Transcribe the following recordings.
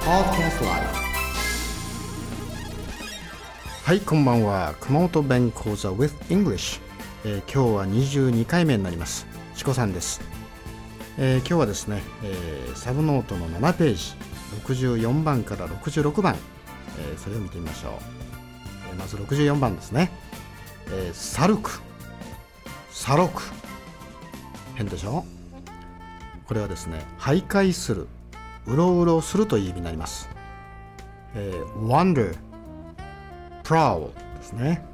Podcast Live はいこんばんは。熊本弁講座 with English、えー今日は22回目になります。チコさんです、えー今日はですね、えーサブノートの7ページ。64番から66番、えーそれを見てみましょう、えーまず64番ですね、えー、サルクサロク変でしょ？これはですね徘徊する。うろうろするという意味になります、えー wander prowl ですね、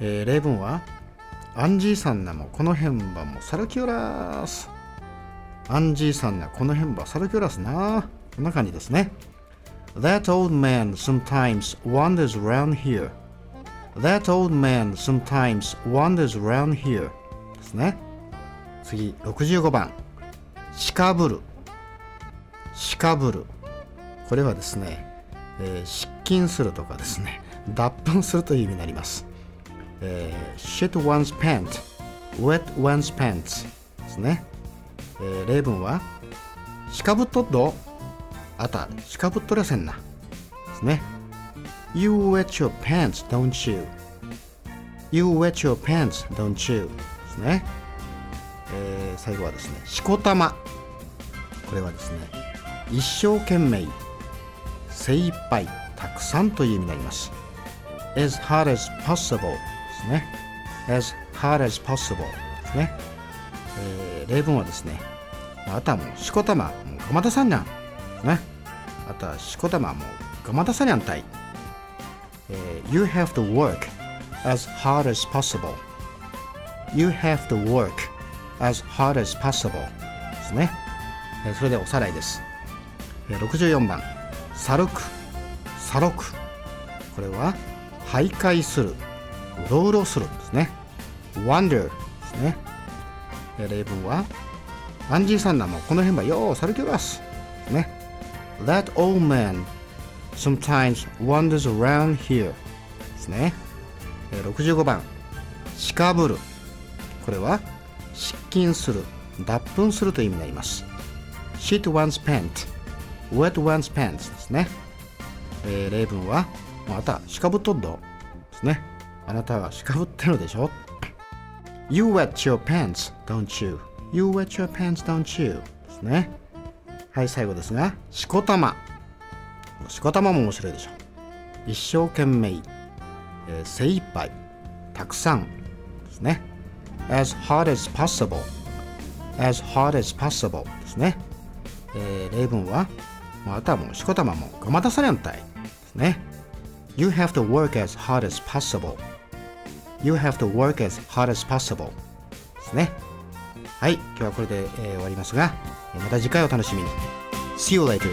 えー例文はアンジーさんなもこの辺ばもサルキュラースアンジーさんなこの辺ばサルキュラースなこんな感じですね That old man sometimes wanders around here That old man sometimes wanders around here ですね次65番しかぶるしかぶる。これはですね、えー失禁するとかですね脱粉するという意味になります、えー shit one's pant wet one's pants ですね、えー例文はしかぶっとっどあたしかぶっとりゃせんなですね。You wet your pants don't you? You wet your pants don't you? ですね、えー最後はですねしこたま。これはですね一生懸命精一杯たくさんという意味になります。As hard as possible ですね。As hard as possible ですね、えー例文はですねあとはもうしこたまもうがまたさんにゃん。ね。あとはしこたまもうがまたさにゃんたい、えー You have to work as hard as possible. You have to work as hard as possible ですね、えーそれでおさらいです、64番。サルクサロクこれは徘徊する。うろうろするですね。wander ですね。例文はアンジーさんなもこの辺はようサルキュラスです。ね。That old man sometimes wanders around here ですね。65番。しかぶる。これは失禁する。脱粉するという意味になります。Shit one's pant wet one's pants ですね、えー例文はまたしかぶっとっどですねあなたはしかぶってるでしょ You wet your pants don't you You wet your pants don't you ですねはい最後ですがしこたましこたまも面白いでしょ一生懸命、えー精一杯たくさんですね as hard as possible as hard as possible ですね、えー例文はまああとはもうしこたまもがまたされんたいですね You have to work as hard as possible You have to work as hard as possible ですねはい今日はこれで、えー終わりますがまた次回お楽しみに See you later